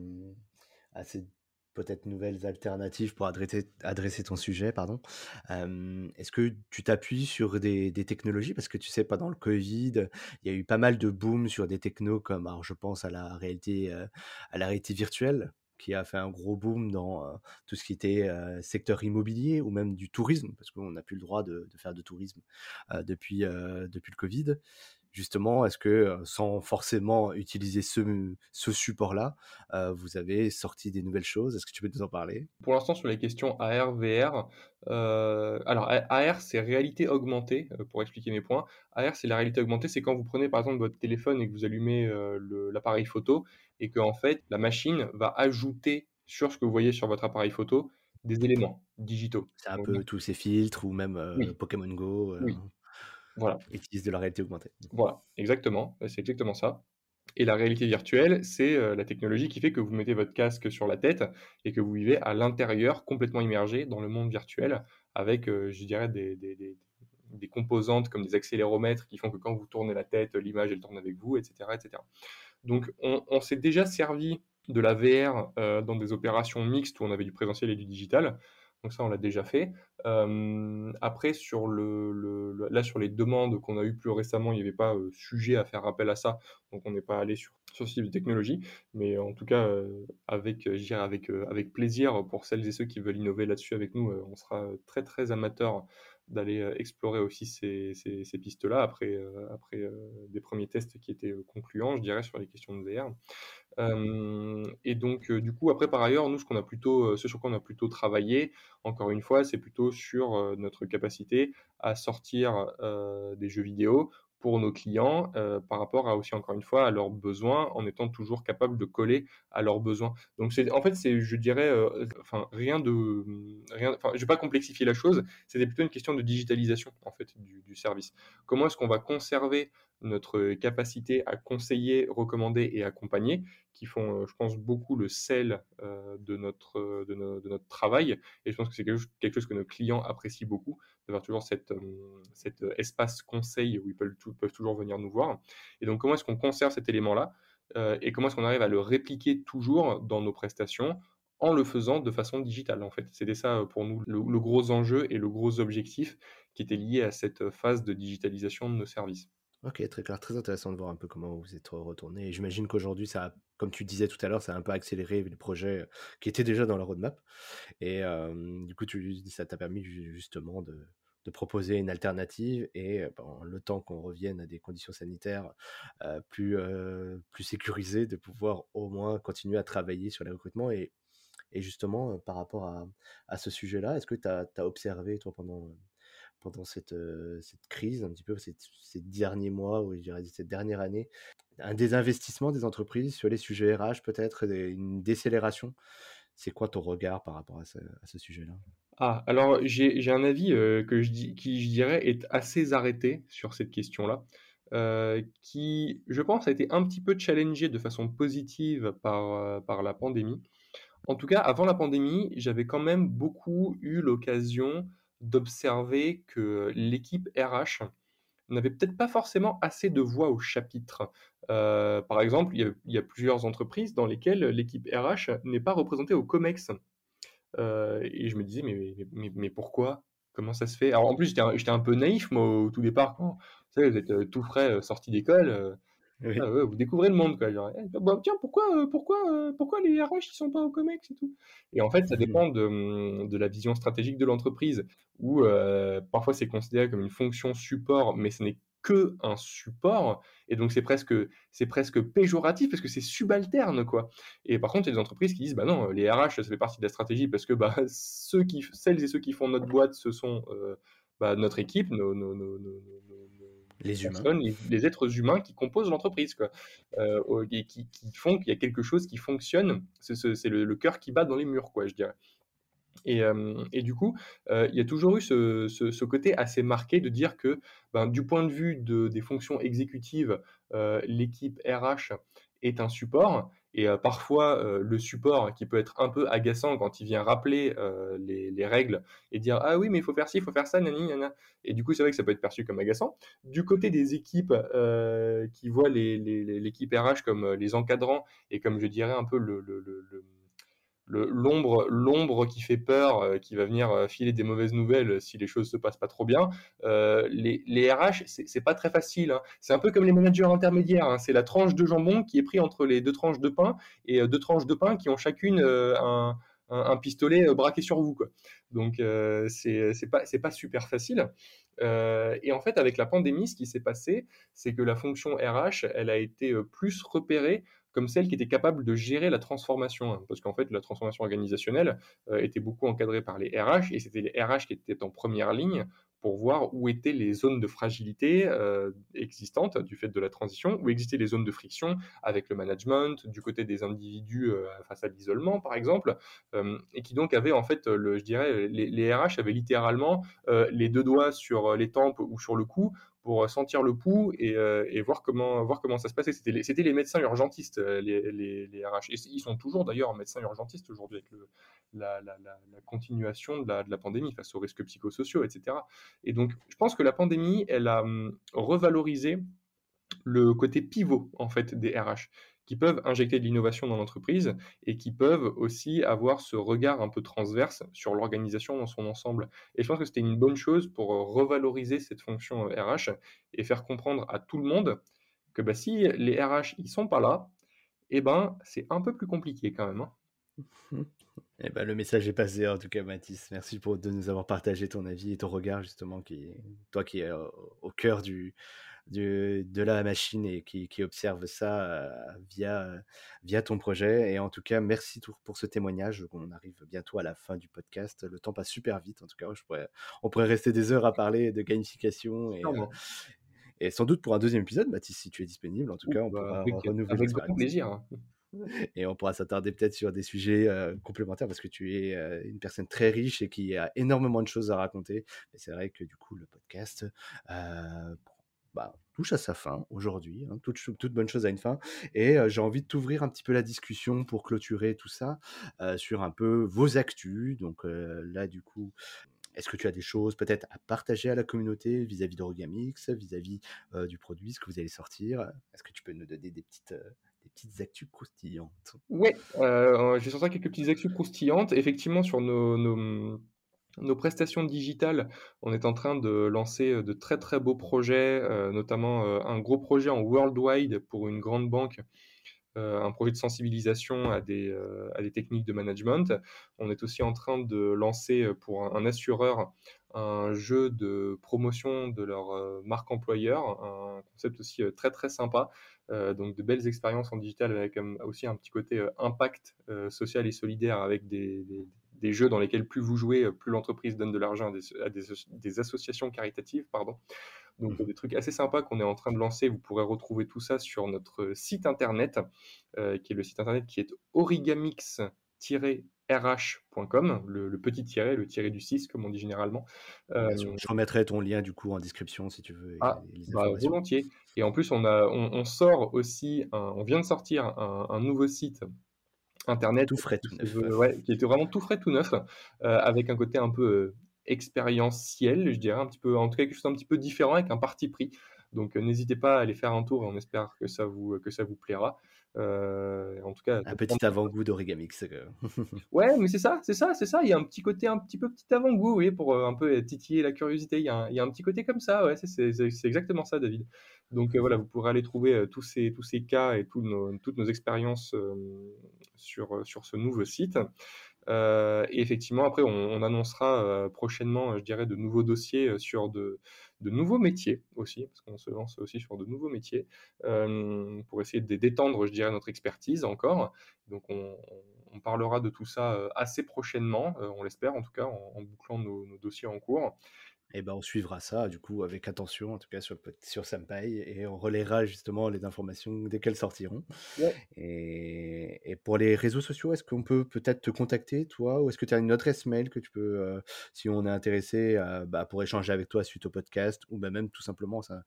à ces peut-être nouvelles alternatives pour adresser, ton sujet, pardon, est-ce que tu t'appuies sur des, technologies? Parce que tu sais, pendant le Covid, il y a eu pas mal de boom sur des technos comme, je pense à la réalité, à la réalité virtuelle qui a fait un gros boom dans tout ce qui était secteur immobilier ou même du tourisme, parce qu'on n'a plus le droit de, de faire de tourisme depuis, depuis le Covid justement, est-ce que sans forcément utiliser ce, ce support-là, vous avez sorti des nouvelles choses? Est-ce que tu peux nous en parler? Pour l'instant, sur les questions AR, VR, alors AR, c'est réalité augmentée, pour expliquer mes points. AR, c'est la réalité augmentée, c'est quand vous prenez par exemple votre téléphone et que vous allumez l'appareil photo et que en fait, la machine va ajouter sur ce que vous voyez sur votre appareil photo des éléments digitaux. C'est un peu tous ces filtres ou même Pokémon Go. Oui. Voilà. Utilise de la réalité augmentée. Voilà, exactement. C'est exactement ça. Et la réalité virtuelle, c'est euh, la technologie qui fait que vous mettez votre casque sur la tête et que vous vivez à l'intérieur, complètement immergé dans le monde virtuel, avec, euh, je dirais, des, des, des, composantes comme des accéléromètres qui font que quand vous tournez la tête, l'image, elle tourne avec vous, etc. etc. Donc, on, on s'est déjà servi de la VR euh, dans des opérations mixtes où on avait du présentiel et du digital. Donc ça, on l'a déjà fait. après, sur les demandes qu'on a eues plus récemment, il n'y avait pas sujet à faire appel à ça. Donc on n'est pas allé sur, ce type de technologie. Mais en tout cas, avec, avec, avec plaisir pour celles et ceux qui veulent innover là-dessus avec nous, on sera très très amateurs d'aller explorer aussi ces, pistes-là après, après des premiers tests qui étaient concluants, je dirais, sur les questions de VR et donc, du coup, après, par ailleurs, nous, ce qu'on a plutôt, ce sur quoi on a plutôt travaillé, encore une fois, c'est plutôt sur notre capacité à sortir des jeux vidéo pour nos clients euh, par rapport à aussi encore une fois à leurs besoins en étant toujours capable de coller à leurs besoins. Donc c'est en fait c'est je dirais euh, enfin rien de rien enfin je vais pas complexifier la chose, c'était plutôt une question de digitalisation en fait du, du service. Comment est-ce qu'on va conserver notre capacité à conseiller, recommander et accompagner, qui font, euh, je pense, beaucoup le sel euh, de, notre, euh, de, notre travail. Et je pense que c'est quelque chose que nos clients apprécient beaucoup, d'avoir toujours cet espace conseil où ils peuvent, peuvent, toujours venir nous voir. Et donc, comment est-ce qu'on conserve cet élément-là et comment est-ce qu'on arrive à le répliquer toujours dans nos prestations en le faisant de façon digitale, en fait? C'était ça pour nous le gros enjeu et le gros objectif qui était lié à cette phase de digitalisation de nos services. Ok, très clair, très intéressant de voir un peu comment vous êtes retourné. Et j'imagine qu'aujourd'hui, ça, comme tu disais tout à l'heure, ça a un peu accéléré les projets qui étaient déjà dans la roadmap. Et du coup, ça t'a permis justement de, proposer une alternative et ben, le temps qu'on revienne à des conditions sanitaires plus, plus sécurisées, de pouvoir au moins continuer à travailler sur les recrutements. Et, justement, par rapport à, à ce sujet-là, est-ce que tu as, observé, toi, pendant pendant cette, cette crise, un petit peu ces, derniers mois, ou je dirais cette dernière année, un désinvestissement des entreprises sur les sujets RH, peut-être une décélération. C'est quoi ton regard par rapport à ce, sujet-là? Ah, alors j'ai un avis que je qui, je dirais, est assez arrêté sur cette question-là. Euh, qui, je pense, a été un petit peu challengé de façon positive par la pandémie. En tout cas, avant la pandémie, j'avais quand même beaucoup eu l'occasion d'observer que l'équipe RH n'avait peut-être pas forcément assez de voix au chapitre. Par exemple, il y, a, plusieurs entreprises dans lesquelles l'équipe RH n'est pas représentée au COMEX. Et je me disais, mais, pourquoi? Comment ça se fait? Alors en plus, j'étais un, peu naïf, moi, au tout départ. Quand, vous savez, vous êtes tout frais, sorti d'école. Ah vous découvrez le monde, quoi. Eh, bah, tiens, pourquoi, euh, pourquoi, euh, pourquoi les RH ils sont pas au COMEX et tout? Et en fait, ça mmh. dépend de, hum, de la vision stratégique de l'entreprise, où euh, parfois c'est considéré comme une fonction support, mais ce n'est que un support, et donc c'est presque, c'est presque péjoratif parce que c'est subalterne, quoi. Et par contre, il y a des entreprises qui disent, bah non, les RH, ça fait partie de la stratégie parce que bah, *laughs* ceux qui, celles et ceux qui font notre boîte, ce sont bah, notre équipe, nos, nos, nos, les humains, les, êtres humains qui composent l'entreprise, quoi, et qui, font qu'il y a quelque chose qui fonctionne. C'est le, le cœur qui bat dans les murs, quoi, je dirais. Et, du coup, il y a toujours eu ce, côté assez marqué de dire que, ben, du point de vue des fonctions exécutives, l'équipe RH est un support. Et parfois, le support qui peut être un peu agaçant quand il vient rappeler les, règles et dire Ah oui, mais il faut faire ci, il faut faire ça, nani, nana. Et du coup, c'est vrai que ça peut être perçu comme agaçant. Du côté des équipes qui voient l'équipe RH comme les encadrants et comme je dirais un peu le l'ombre l'ombre qui fait peur, euh, qui va venir euh, filer des mauvaises nouvelles si les choses se passent pas trop bien. Euh, les, les RH, c'est pas très facile. Hein. C'est un peu comme les managers intermédiaires. Hein. C'est la tranche de jambon qui est pris entre les deux tranches de pain et deux tranches de pain qui ont chacune un, pistolet braqué sur vous. Quoi. Donc c'est pas pas super facile. et en fait, avec la pandémie, ce qui s'est passé, c'est que la fonction RH, elle a été plus repérée comme celle qui était capable de gérer la transformation. Hein, parce qu'en fait, la transformation organisationnelle euh, était beaucoup encadrée par les RH, et c'était les RH qui étaient en première ligne pour voir où étaient les zones de fragilité euh, existantes du fait de la transition, où existaient les zones de friction avec le management, du côté des individus euh, face à l'isolement, par exemple, et qui donc avaient, en fait, je dirais, les, les RH avaient littéralement les deux doigts sur les tempes ou sur le cou pour sentir le pouls et, euh, et, voir, comment, voir comment ça se passait. C'était les, c'était les médecins urgentistes, euh, les, les, RH. Et ils sont toujours d'ailleurs médecins urgentistes aujourd'hui avec la, la, la, continuation de la, de la, pandémie face aux risques psychosociaux, etc. Et donc, je pense que la pandémie, elle a hum, revalorisé le côté pivot en fait des RH qui peuvent injecter de l'innovation dans l'entreprise et qui peuvent aussi avoir ce regard un peu transverse sur l'organisation dans son ensemble. Et je pense que c'était une bonne chose pour revaloriser cette fonction RH et faire comprendre à tout le monde que bah, si les RH ils sont pas là, eh ben c'est un peu plus compliqué quand même. Hein. Eh ben, le message est passé en tout cas Mathis. Merci pour de nous avoir partagé ton avis et ton regard justement qui toi qui es au cœur du de la machine et qui, observe ça via, via ton projet. Et en tout cas, merci pour ce témoignage. On arrive bientôt à la fin du podcast. Le temps passe super vite. En tout cas, je pourrais, on pourrait rester des heures à parler de gamification et, et sans doute pour un deuxième épisode, Mathis, si tu es disponible. En tout cas, on bah, pourra renouveler avec grand plaisir. Hein. *laughs* Et on pourra s'attarder peut-être sur des sujets euh, complémentaires parce que tu es une personne très riche et qui a énormément de choses à raconter. Mais c'est vrai que du coup, le podcast, bah, touche à sa fin aujourd'hui. Hein, toute, bonne chose a une fin. Et j'ai envie de t'ouvrir un petit peu la discussion pour clôturer tout ça sur un peu vos actus. Donc là, du coup, est-ce que tu as des choses peut-être à partager à la communauté vis-à-vis d'Orogamix, vis-à-vis du produit, ce que vous allez sortir? Est-ce que tu peux nous donner des petites, des petites actus croustillantes? Oui, je vais sortir quelques petites actus croustillantes. Effectivement, sur nos, nos nos prestations digitales, on est en train de lancer de très très beaux projets, notamment un gros projet en worldwide pour une grande banque, un projet de sensibilisation à des, techniques de management. On est aussi en train de lancer pour un, assureur un jeu de promotion de leur marque employeur, un concept aussi très très sympa. donc de belles expériences en digital avec aussi un petit côté impact social et solidaire avec des jeux dans lesquels plus vous jouez, plus l'entreprise donne de l'argent à, des, associations caritatives. Pardon. Donc mmh. des trucs assez sympas qu'on est en train de lancer. Vous pourrez retrouver tout ça sur notre site internet, euh, qui est le site internet qui est origamix- rh.com, le, petit tiret, le tiret du 6, comme on dit généralement. Euh, je remettrai ton lien du coup en description si tu veux. Ah, bah, volontiers. Et en plus, on, a, on, sort aussi, on vient de sortir un nouveau site Internet. Tout frais, tout neuf. qui était vraiment tout frais, tout neuf, euh, avec un côté un peu euh, expérientiel, je dirais, un petit peu, en tout cas quelque chose un petit peu différent, avec un parti pris. Donc euh, n'hésitez pas à aller faire un tour et on espère que ça vous, que ça vous plaira. Euh, en tout cas, un petit avant-goût d'Origamix. *laughs* ouais, mais c'est ça, c'est ça, c'est ça. Il y a un petit côté, un petit peu petit avant-goût, oui, pour euh, un peu titiller la curiosité. Il y, a un, il y a un petit côté comme ça, ouais, c'est exactement ça, David. Donc euh, voilà, vous pourrez aller trouver tous ces, tous ces cas et nos, toutes nos expériences sur, sur ce nouveau site. et effectivement, après, on, on annoncera prochainement, je dirais, de nouveaux dossiers sur de, de nouveaux métiers aussi, parce qu'on se lance aussi sur de nouveaux métiers, euh, pour essayer de détendre, je dirais, notre expertise encore. Donc on, parlera de tout ça euh, assez prochainement, euh, on l'espère en tout cas, en, bouclant nos, dossiers en cours. Et ben, on suivra ça, du coup, avec attention, en tout cas sur, sur Senpai, et on relaiera justement les informations dès qu'elles sortiront. Et, et, pour les réseaux sociaux, est-ce qu'on peut peut-être te contacter, toi, ou est-ce que tu as une adresse mail que tu peux, euh, si on est intéressé, bah, pour échanger avec toi suite au podcast, ou bah, même tout simplement ça,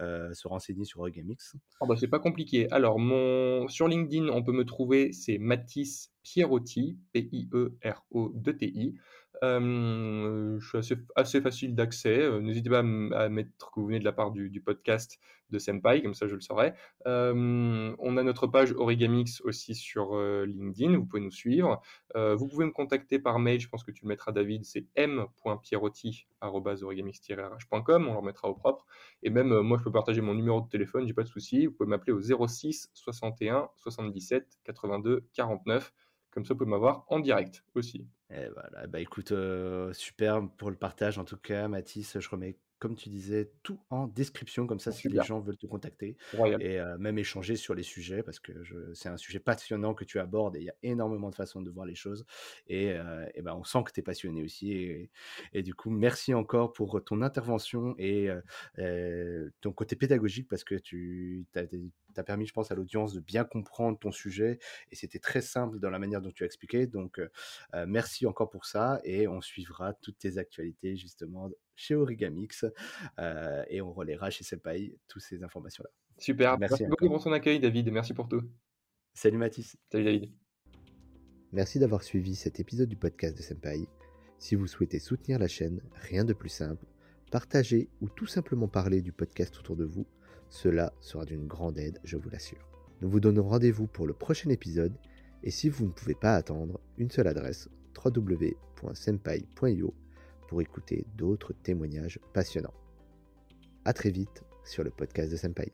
euh, se renseigner sur Regamix oh bah, C'est pas compliqué. Alors, mon... sur LinkedIn, on peut me trouver, c'est Mathis Pierotti, P-I-E-R-O-D-T-I. Je suis assez, facile d'accès. N'hésitez pas à, mettre que vous venez de la part du, podcast de Senpai, comme ça je le saurai. On a notre page Origamix aussi sur LinkedIn, vous pouvez nous suivre. vous pouvez me contacter par mail, je pense que tu le mettras David, c'est m.pierotti.origamix-rh.com, on le remettra au propre. Et même moi je peux partager mon numéro de téléphone, j'ai pas de souci. Vous pouvez m'appeler au 06 61 77 82 49. Comme ça, vous pouvez m'avoir en direct aussi. Et voilà, bah écoute, euh, super pour le partage en tout cas, Mathis. Je remets comme tu disais, tout en description, comme ça, si les gens veulent te contacter et même échanger sur les sujets, parce que c'est un sujet passionnant que tu abordes et il y a énormément de façons de voir les choses. Et, ben, on sent que tu es passionné aussi. Et, du coup, merci encore pour ton intervention et ton côté pédagogique, parce que tu as, permis, je pense, à l'audience de bien comprendre ton sujet et c'était très simple dans la manière dont tu as expliqué. Donc, merci encore pour ça et on suivra toutes tes actualités justement chez Origamix euh, et on relaiera chez Senpai toutes ces informations-là. Super, merci, beaucoup pour ton accueil David, merci pour tout. Salut Mathis. Salut David. Merci d'avoir suivi cet épisode du podcast de Senpai. Si vous souhaitez soutenir la chaîne, rien de plus simple, partager ou tout simplement parler du podcast autour de vous, cela sera d'une grande aide, je vous l'assure. Nous vous donnons rendez-vous pour le prochain épisode et si vous ne pouvez pas attendre, une seule adresse www.senpai.io pour écouter d'autres témoignages passionnants. A très vite sur le podcast de Senpai.